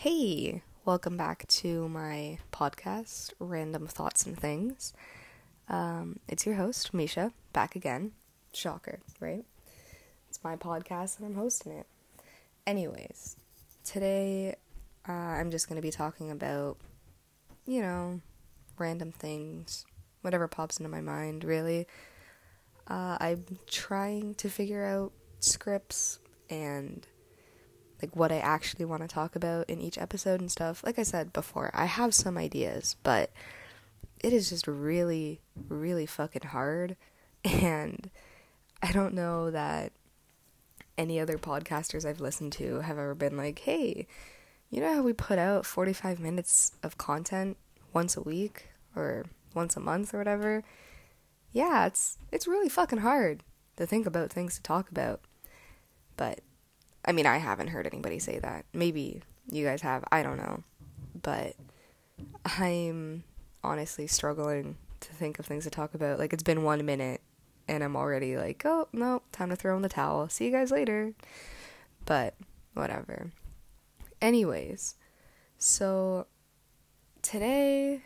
Hey, welcome back to my podcast, Random Thoughts and Things. Um, it's your host, Misha, back again. Shocker, right? It's my podcast and I'm hosting it. Anyways, today uh, I'm just going to be talking about, you know, random things, whatever pops into my mind, really. Uh, I'm trying to figure out scripts and like what I actually want to talk about in each episode and stuff. Like I said before, I have some ideas, but it is just really, really fucking hard. And I don't know that any other podcasters I've listened to have ever been like, hey, you know how we put out 45 minutes of content once a week or once a month or whatever? Yeah, it's it's really fucking hard to think about things to talk about. But I mean, I haven't heard anybody say that. Maybe you guys have. I don't know. But I'm honestly struggling to think of things to talk about. Like, it's been one minute and I'm already like, oh, no, time to throw in the towel. See you guys later. But whatever. Anyways, so today,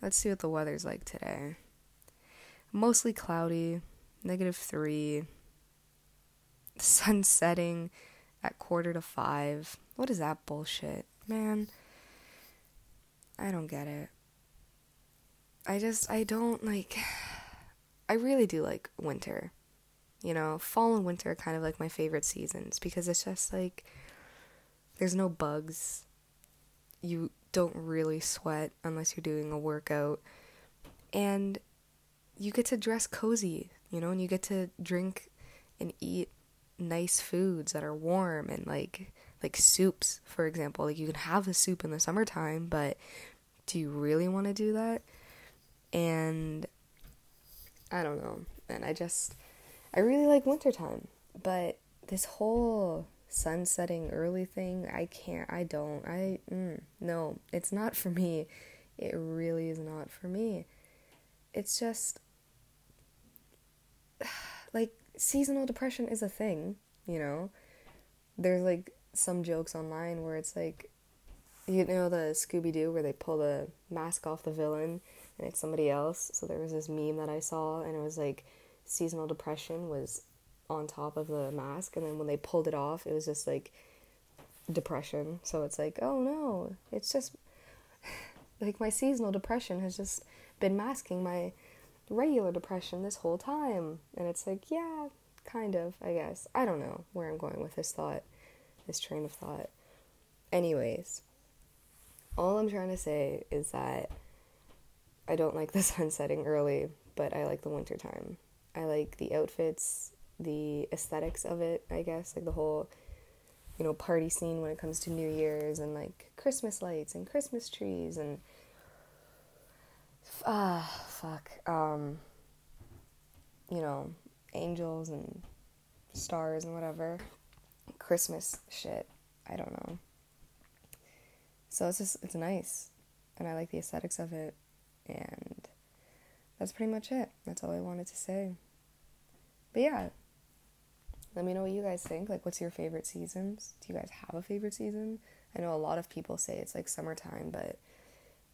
let's see what the weather's like today. Mostly cloudy, negative three, sun setting at quarter to five. What is that bullshit? Man, I don't get it. I just, I don't like, I really do like winter. You know, fall and winter are kind of like my favorite seasons because it's just like, there's no bugs. You don't really sweat unless you're doing a workout. And you get to dress cozy, you know, and you get to drink and eat nice foods that are warm and like like soups for example. Like you can have a soup in the summertime but do you really want to do that? And i don't know and i just i really like wintertime. But this whole sun setting early thing i can't i don't i mm, no. It's not for me. It really is not for me. It's just like seasonal depression is a thing, you know. There's like some jokes online where it's like you know the Scooby Doo where they pull the mask off the villain and it's somebody else. So there was this meme that I saw and it was like seasonal depression was on top of the mask and then when they pulled it off it was just like depression. So it's like, oh no, it's just like my seasonal depression has just been masking my regular depression this whole time. And it's like, yeah, kind of, I guess. I don't know where I'm going with this thought, this train of thought. Anyways, all I'm trying to say is that I don't like the sun setting early, but I like the winter time. I like the outfits, the aesthetics of it, I guess, like the whole you know party scene when it comes to New Year's and like Christmas lights and Christmas trees and uh, fuck um you know angels and stars and whatever. Christmas shit i don't know. So it's just it's nice and i like the aesthetics of it and that's pretty much it. That's all i wanted to say. But yeah let me know what you guys think. Like what's your favorite seasons? Do you guys have a favorite season? I know a lot of people say it's like summertime but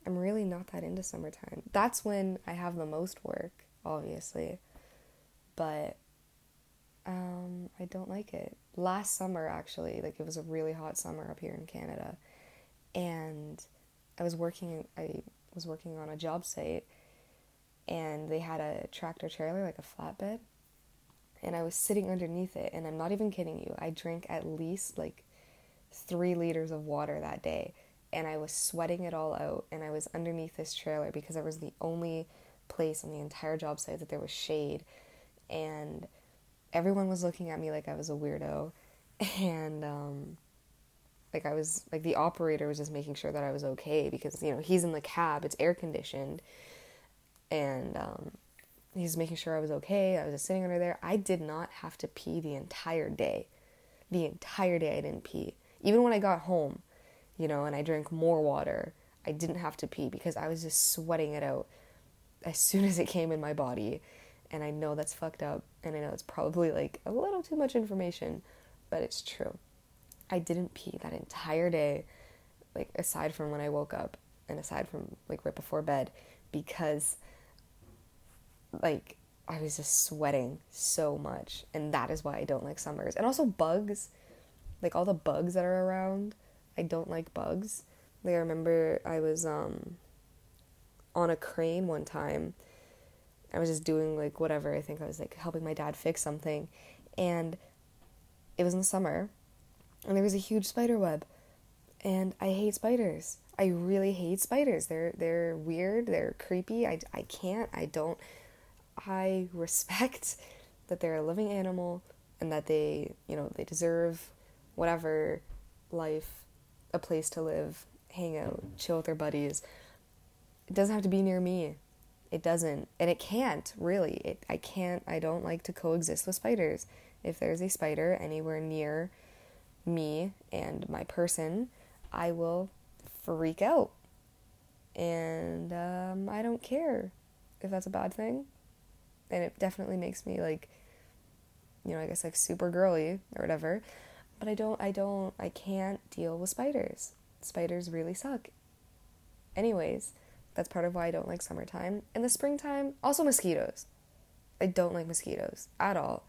I'm really not that into summertime. That's when I have the most work, obviously. But um, I don't like it. Last summer, actually, like it was a really hot summer up here in Canada, and I was working. I was working on a job site, and they had a tractor trailer, like a flatbed, and I was sitting underneath it. And I'm not even kidding you. I drank at least like three liters of water that day and I was sweating it all out and I was underneath this trailer because I was the only place on the entire job site that there was shade and everyone was looking at me like I was a weirdo and um like I was like the operator was just making sure that I was okay because you know he's in the cab it's air conditioned and um he's making sure I was okay I was just sitting under there. I did not have to pee the entire day the entire day I didn't pee. Even when I got home you know, and I drank more water. I didn't have to pee because I was just sweating it out as soon as it came in my body. And I know that's fucked up, and I know it's probably like a little too much information, but it's true. I didn't pee that entire day. like aside from when I woke up and aside from like right before bed because like I was just sweating so much and that is why I don't like summers. And also bugs, like all the bugs that are around, I don't like bugs. Like I remember I was um on a crane one time. I was just doing like whatever. I think I was like helping my dad fix something and it was in the summer and there was a huge spider web and I hate spiders. I really hate spiders. They're they're weird, they're creepy. I I can't. I don't I respect that they're a living animal and that they, you know, they deserve whatever life, a place to live, hang out, chill with their buddies. It doesn't have to be near me. It doesn't. And it can't, really. It, I can't, I don't like to coexist with spiders. If there's a spider anywhere near me and my person, I will freak out. And um, I don't care if that's a bad thing and it definitely makes me like you know, I guess like super girly or whatever. But I don't I don't I can't deal with spiders. Spiders really suck. Anyways, that's part of why I don't like summertime. In the springtime, also mosquitoes. I don't like mosquitoes at all.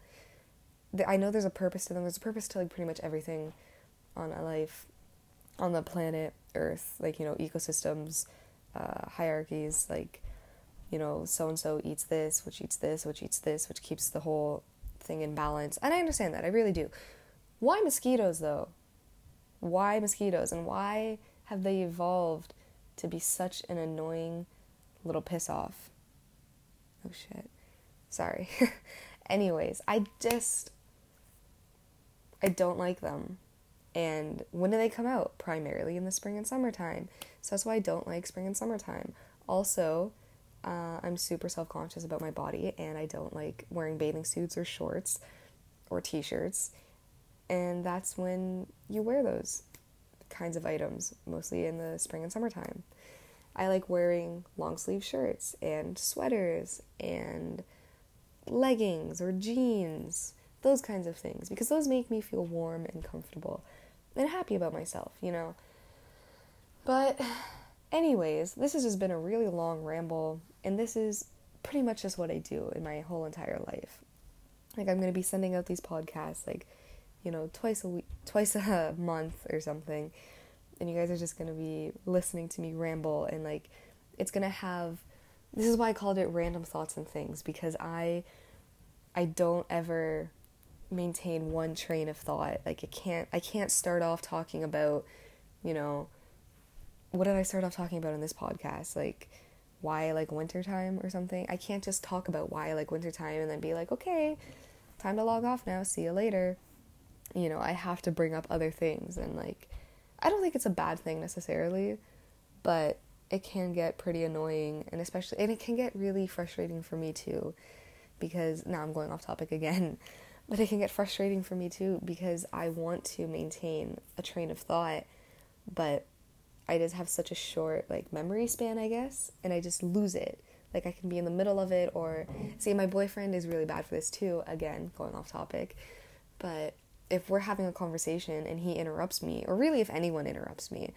I know there's a purpose to them. There's a purpose to like pretty much everything on a life on the planet Earth, like you know, ecosystems, uh, hierarchies, like you know, so and so eats this, which eats this, which eats this, which keeps the whole thing in balance. And I understand that, I really do. Why mosquitoes though? Why mosquitoes? And why have they evolved to be such an annoying little piss off? Oh shit. Sorry. Anyways, I just I don't like them. And when do they come out? Primarily in the spring and summertime. So that's why I don't like spring and summertime. Also, uh, I'm super self conscious about my body and I don't like wearing bathing suits or shorts or t shirts. And that's when you wear those kinds of items, mostly in the spring and summertime. I like wearing long sleeve shirts and sweaters and leggings or jeans, those kinds of things, because those make me feel warm and comfortable and happy about myself, you know. But, anyways, this has just been a really long ramble and this is pretty much just what I do in my whole entire life. Like I'm to be sending out these podcasts like, you know, twice a week, twice a month or something. And you guys are just going to be listening to me ramble and like it's going to have this is why I called it random thoughts and things because I I don't ever maintain one train of thought. Like it can't I can't start off talking about, you know, what did I start off talking about in this podcast? Like why I like wintertime or something. I can't just talk about why I like wintertime and then be like, okay, time to log off now, see you later. You know, I have to bring up other things and like, I don't think it's a bad thing necessarily, but it can get pretty annoying and especially, and it can get really frustrating for me too because now I'm going off topic again, but it can get frustrating for me too because I want to maintain a train of thought, but I just have such a short like memory span, I guess, and I just lose it. Like I can be in the middle of it or see my boyfriend is really bad for this too, again, going off topic. But if we're having a conversation and he interrupts me, or really if anyone interrupts me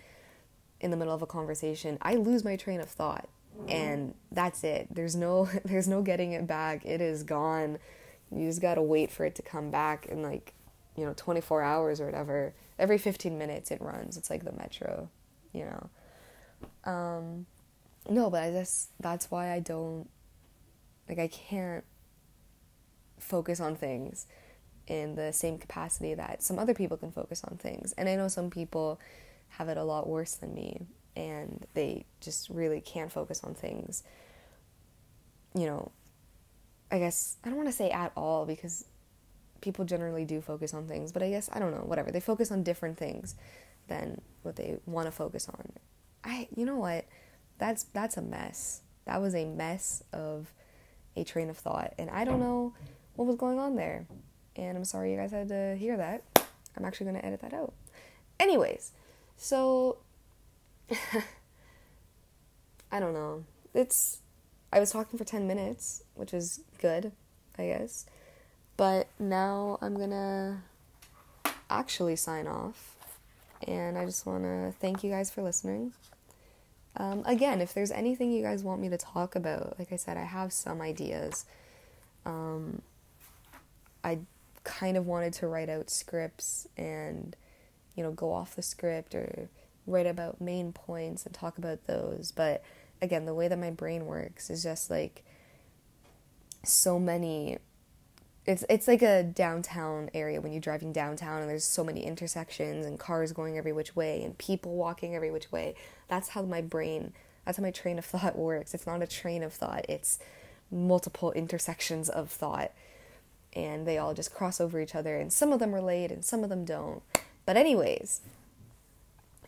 in the middle of a conversation, I lose my train of thought. And that's it. There's no there's no getting it back. It is gone. You just got to wait for it to come back in like, you know, 24 hours or whatever. Every 15 minutes it runs. It's like the metro you know. Um, no, but I just that's why I don't like I can't focus on things in the same capacity that some other people can focus on things. And I know some people have it a lot worse than me and they just really can't focus on things. You know, I guess I don't want to say at all because people generally do focus on things, but I guess I don't know, whatever. They focus on different things than what they want to focus on. I you know what? That's that's a mess. That was a mess of a train of thought and I don't know what was going on there. And I'm sorry you guys had to hear that. I'm actually going to edit that out. Anyways, so I don't know. It's I was talking for 10 minutes, which is good, I guess. But now I'm going to actually sign off And I just want to thank you guys for listening. Um, again, if there's anything you guys want me to talk about, like I said, I have some ideas. Um, I kind of wanted to write out scripts and, you know, go off the script or write about main points and talk about those. But again, the way that my brain works is just like so many it's it's like a downtown area when you're driving downtown and there's so many intersections and cars going every which way and people walking every which way. That's how my brain, that's how my train of thought works. It's not a train of thought. It's multiple intersections of thought and they all just cross over each other and some of them relate and some of them don't. But anyways,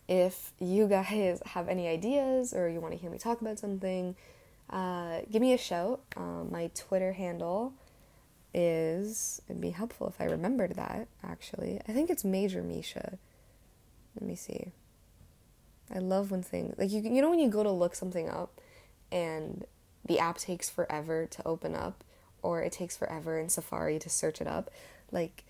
if you guys have any ideas or you want to hear me talk about something, uh, give me a shout. Um, my Twitter handle is it'd be helpful if I remembered that actually. I think it's Major Misha. Let me see. I love when things like you you know when you go to look something up and the app takes forever to open up or it takes forever in Safari to search it up. Like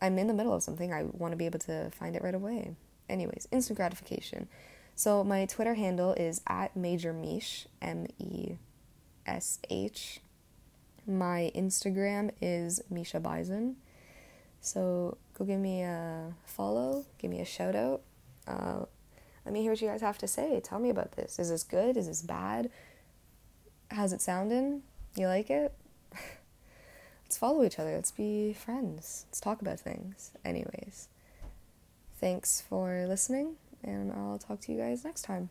I'm in the middle of something, I want to be able to find it right away. Anyways, instant gratification. So my Twitter handle is at Major Mish, M E S H my Instagram is Misha Bison. So go give me a follow, give me a shout out. Uh, let me hear what you guys have to say. Tell me about this. Is this good? Is this bad? How's it sounding? You like it? Let's follow each other. Let's be friends. Let's talk about things. Anyways, thanks for listening, and I'll talk to you guys next time.